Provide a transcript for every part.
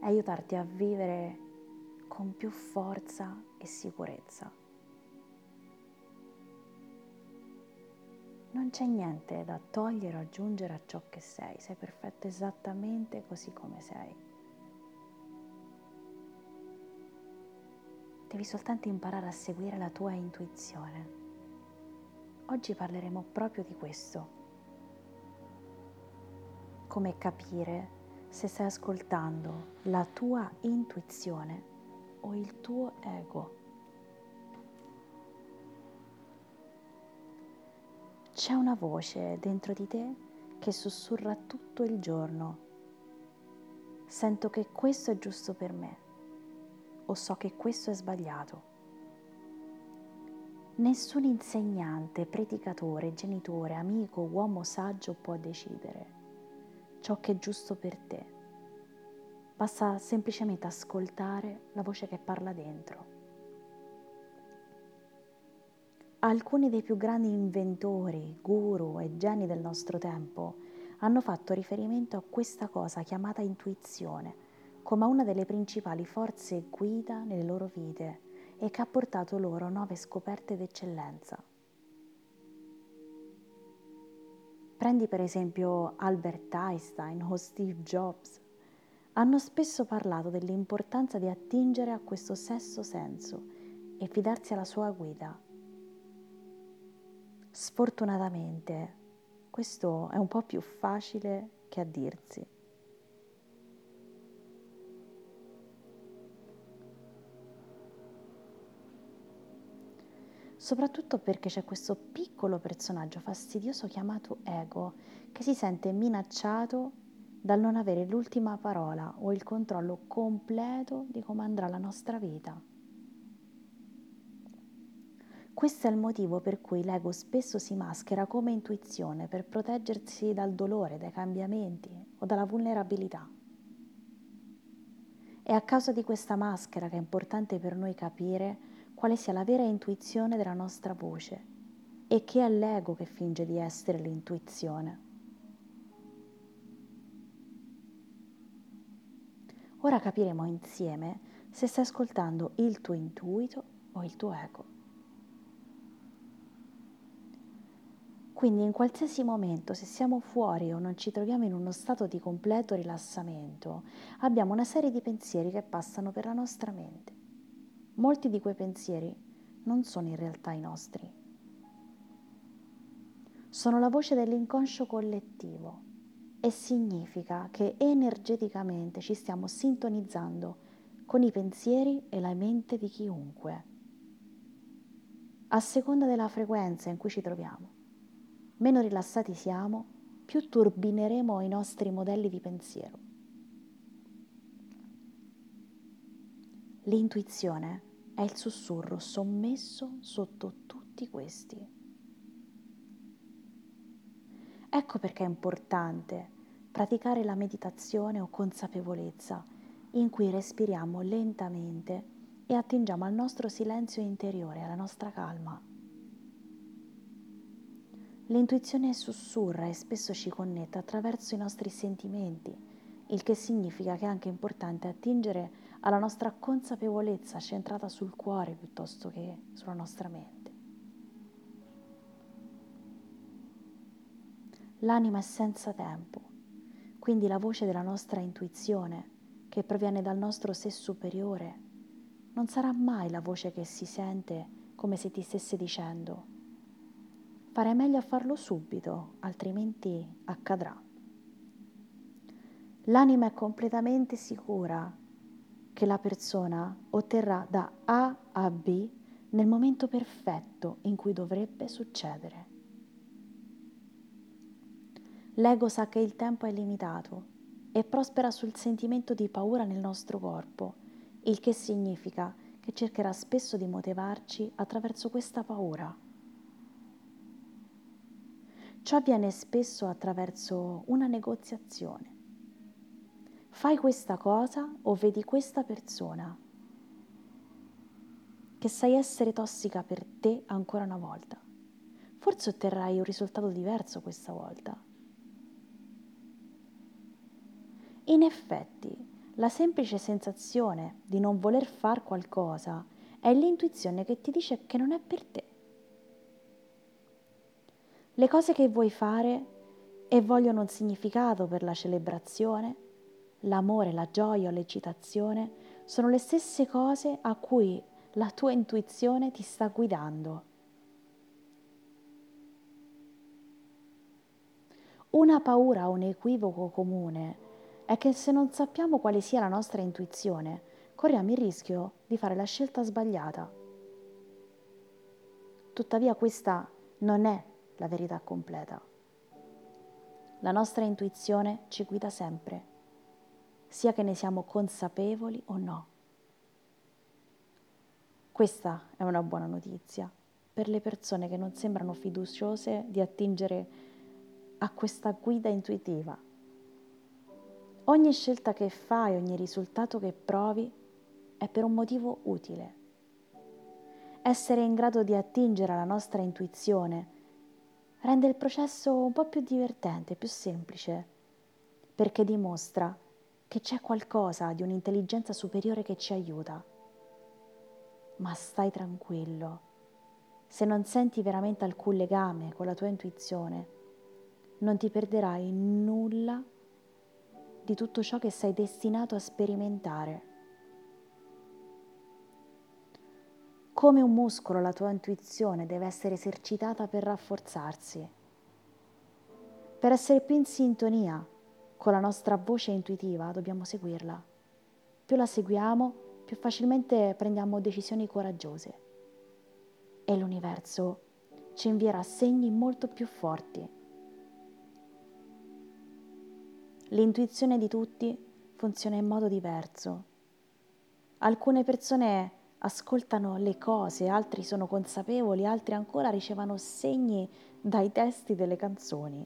è aiutarti a vivere con più forza e sicurezza. Non c'è niente da togliere o aggiungere a ciò che sei, sei perfetto esattamente così come sei. Devi soltanto imparare a seguire la tua intuizione. Oggi parleremo proprio di questo. Come capire se stai ascoltando la tua intuizione o il tuo ego. C'è una voce dentro di te che sussurra tutto il giorno. Sento che questo è giusto per me o so che questo è sbagliato. Nessun insegnante, predicatore, genitore, amico, uomo saggio può decidere ciò che è giusto per te. Basta semplicemente ascoltare la voce che parla dentro. Alcuni dei più grandi inventori, guru e geni del nostro tempo hanno fatto riferimento a questa cosa chiamata intuizione come una delle principali forze guida nelle loro vite e che ha portato loro nuove scoperte d'eccellenza. Prendi per esempio Albert Einstein o Steve Jobs. Hanno spesso parlato dell'importanza di attingere a questo sesto senso e fidarsi alla sua guida. Sfortunatamente questo è un po' più facile che a dirsi. Soprattutto perché c'è questo piccolo personaggio fastidioso chiamato ego che si sente minacciato dal non avere l'ultima parola o il controllo completo di come andrà la nostra vita. Questo è il motivo per cui l'ego spesso si maschera come intuizione per proteggersi dal dolore, dai cambiamenti o dalla vulnerabilità. È a causa di questa maschera che è importante per noi capire quale sia la vera intuizione della nostra voce e che è l'ego che finge di essere l'intuizione. Ora capiremo insieme se stai ascoltando il tuo intuito o il tuo ego. Quindi in qualsiasi momento, se siamo fuori o non ci troviamo in uno stato di completo rilassamento, abbiamo una serie di pensieri che passano per la nostra mente. Molti di quei pensieri non sono in realtà i nostri. Sono la voce dell'inconscio collettivo e significa che energeticamente ci stiamo sintonizzando con i pensieri e la mente di chiunque, a seconda della frequenza in cui ci troviamo. Meno rilassati siamo, più turbineremo i nostri modelli di pensiero. L'intuizione è il sussurro sommesso sotto tutti questi. Ecco perché è importante praticare la meditazione o consapevolezza in cui respiriamo lentamente e attingiamo al nostro silenzio interiore, alla nostra calma. L'intuizione sussurra e spesso ci connette attraverso i nostri sentimenti il che significa che è anche importante attingere alla nostra consapevolezza centrata sul cuore piuttosto che sulla nostra mente. L'anima è senza tempo, quindi la voce della nostra intuizione, che proviene dal nostro sé superiore, non sarà mai la voce che si sente come se ti stesse dicendo farei meglio a farlo subito, altrimenti accadrà. L'anima è completamente sicura che la persona otterrà da A a B nel momento perfetto in cui dovrebbe succedere. L'ego sa che il tempo è limitato e prospera sul sentimento di paura nel nostro corpo, il che significa che cercherà spesso di motivarci attraverso questa paura. Ciò avviene spesso attraverso una negoziazione. Fai questa cosa o vedi questa persona che sai essere tossica per te ancora una volta. Forse otterrai un risultato diverso questa volta. In effetti, la semplice sensazione di non voler fare qualcosa è l'intuizione che ti dice che non è per te. Le cose che vuoi fare e vogliono un significato per la celebrazione, l'amore, la gioia o l'eccitazione, sono le stesse cose a cui la tua intuizione ti sta guidando. Una paura o un equivoco comune è che se non sappiamo quale sia la nostra intuizione, corriamo il rischio di fare la scelta sbagliata. Tuttavia questa non è la verità completa. La nostra intuizione ci guida sempre, sia che ne siamo consapevoli o no. Questa è una buona notizia per le persone che non sembrano fiduciose di attingere a questa guida intuitiva Ogni scelta che fai, ogni risultato che provi è per un motivo utile. Essere in grado di attingere alla nostra intuizione rende il processo un po' più divertente, più semplice, perché dimostra che c'è qualcosa di un'intelligenza superiore che ci aiuta. Ma stai tranquillo, se non senti veramente alcun legame con la tua intuizione, non ti perderai nulla di tutto ciò che sei destinato a sperimentare. Come un muscolo la tua intuizione deve essere esercitata per rafforzarsi, per essere più in sintonia con la nostra voce intuitiva dobbiamo seguirla. Più la seguiamo, più facilmente prendiamo decisioni coraggiose e l'universo ci invierà segni molto più forti L'intuizione di tutti funziona in modo diverso. Alcune persone ascoltano le cose, altri sono consapevoli, altri ancora ricevono segni dai testi delle canzoni.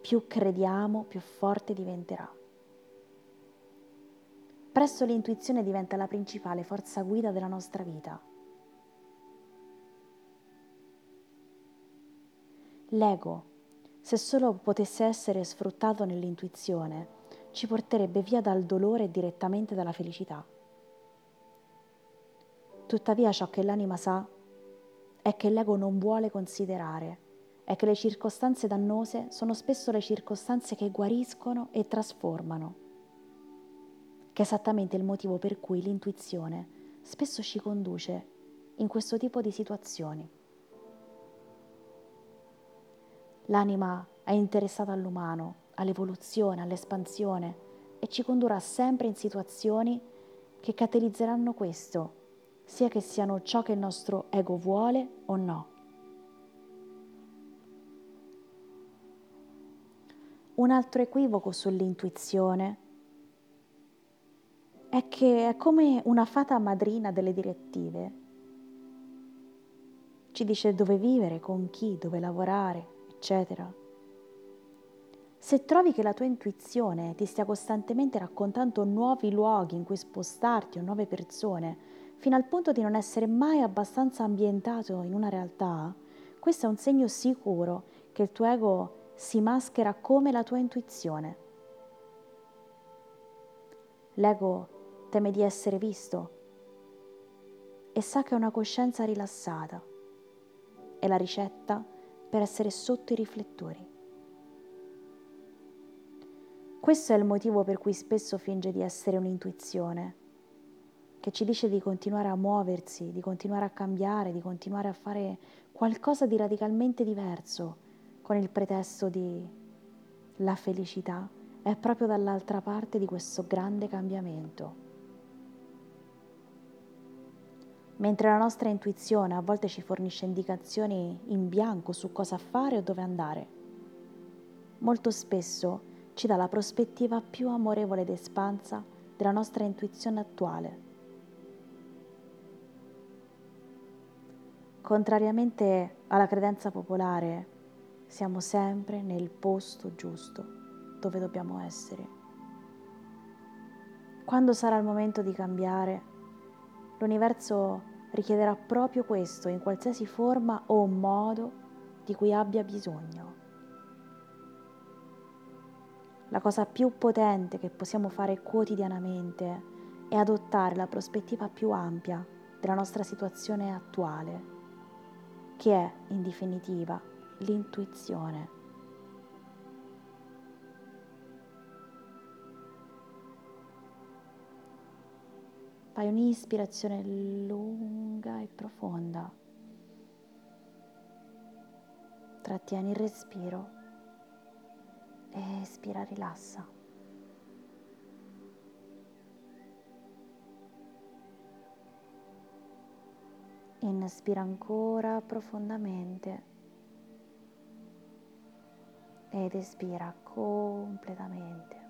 Più crediamo, più forte diventerà. Presto l'intuizione diventa la principale forza guida della nostra vita. L'ego se solo potesse essere sfruttato nell'intuizione, ci porterebbe via dal dolore e direttamente dalla felicità. Tuttavia ciò che l'anima sa è che l'ego non vuole considerare, è che le circostanze dannose sono spesso le circostanze che guariscono e trasformano, che è esattamente il motivo per cui l'intuizione spesso ci conduce in questo tipo di situazioni. L'anima è interessata all'umano, all'evoluzione, all'espansione e ci condurrà sempre in situazioni che catalizzeranno questo, sia che siano ciò che il nostro ego vuole o no. Un altro equivoco sull'intuizione è che è come una fata madrina delle direttive. Ci dice dove vivere, con chi, dove lavorare, eccetera. Se trovi che la tua intuizione ti stia costantemente raccontando nuovi luoghi in cui spostarti o nuove persone, fino al punto di non essere mai abbastanza ambientato in una realtà, questo è un segno sicuro che il tuo ego si maschera come la tua intuizione. L'ego teme di essere visto e sa che è una coscienza rilassata. È la ricetta per essere sotto i riflettori. Questo è il motivo per cui spesso finge di essere un'intuizione, che ci dice di continuare a muoversi, di continuare a cambiare, di continuare a fare qualcosa di radicalmente diverso, con il pretesto di la felicità è proprio dall'altra parte di questo grande cambiamento. Mentre la nostra intuizione a volte ci fornisce indicazioni in bianco su cosa fare o dove andare, molto spesso ci dà la prospettiva più amorevole ed espansa della nostra intuizione attuale. Contrariamente alla credenza popolare, siamo sempre nel posto giusto dove dobbiamo essere. Quando sarà il momento di cambiare, l'universo richiederà proprio questo in qualsiasi forma o modo di cui abbia bisogno. La cosa più potente che possiamo fare quotidianamente è adottare la prospettiva più ampia della nostra situazione attuale, che è, in definitiva, l'intuizione. Fai un'ispirazione lunga e profonda. Trattieni il respiro e espira, rilassa. Inspira ancora profondamente ed espira completamente.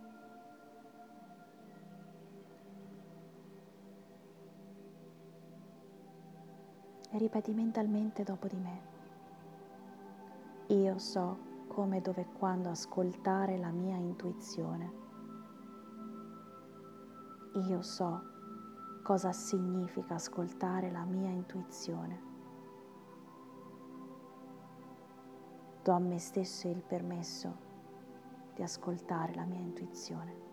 e ripeti mentalmente dopo di me. Io so come, dove e quando ascoltare la mia intuizione. Io so cosa significa ascoltare la mia intuizione. Do a me stesso il permesso di ascoltare la mia intuizione.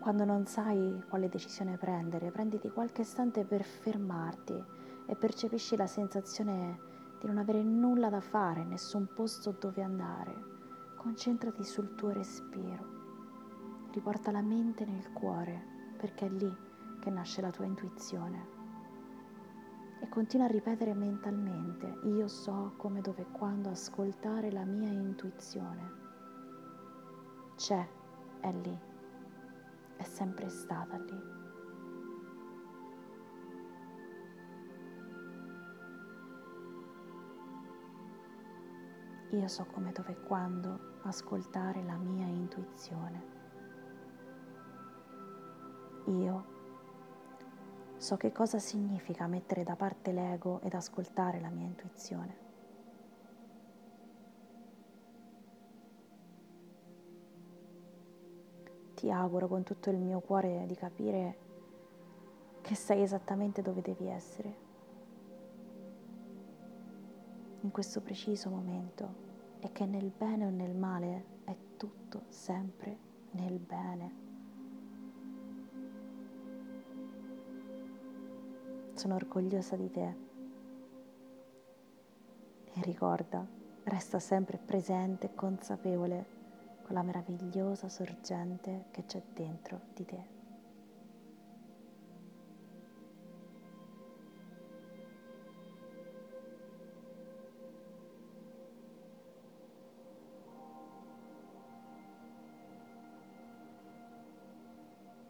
Quando non sai quale decisione prendere, prenditi qualche istante per fermarti e percepisci la sensazione di non avere nulla da fare, nessun posto dove andare. Concentrati sul tuo respiro. Riporta la mente nel cuore, perché è lì che nasce la tua intuizione. E continua a ripetere mentalmente, io so come, dove e quando ascoltare la mia intuizione. C'è, è lì è sempre stata lì. Io so come, dove e quando ascoltare la mia intuizione. Io so che cosa significa mettere da parte l'ego ed ascoltare la mia intuizione. ti auguro con tutto il mio cuore di capire che sei esattamente dove devi essere in questo preciso momento e che nel bene o nel male è tutto sempre nel bene. Sono orgogliosa di te e ricorda, resta sempre presente e consapevole con la meravigliosa sorgente che c'è dentro di te.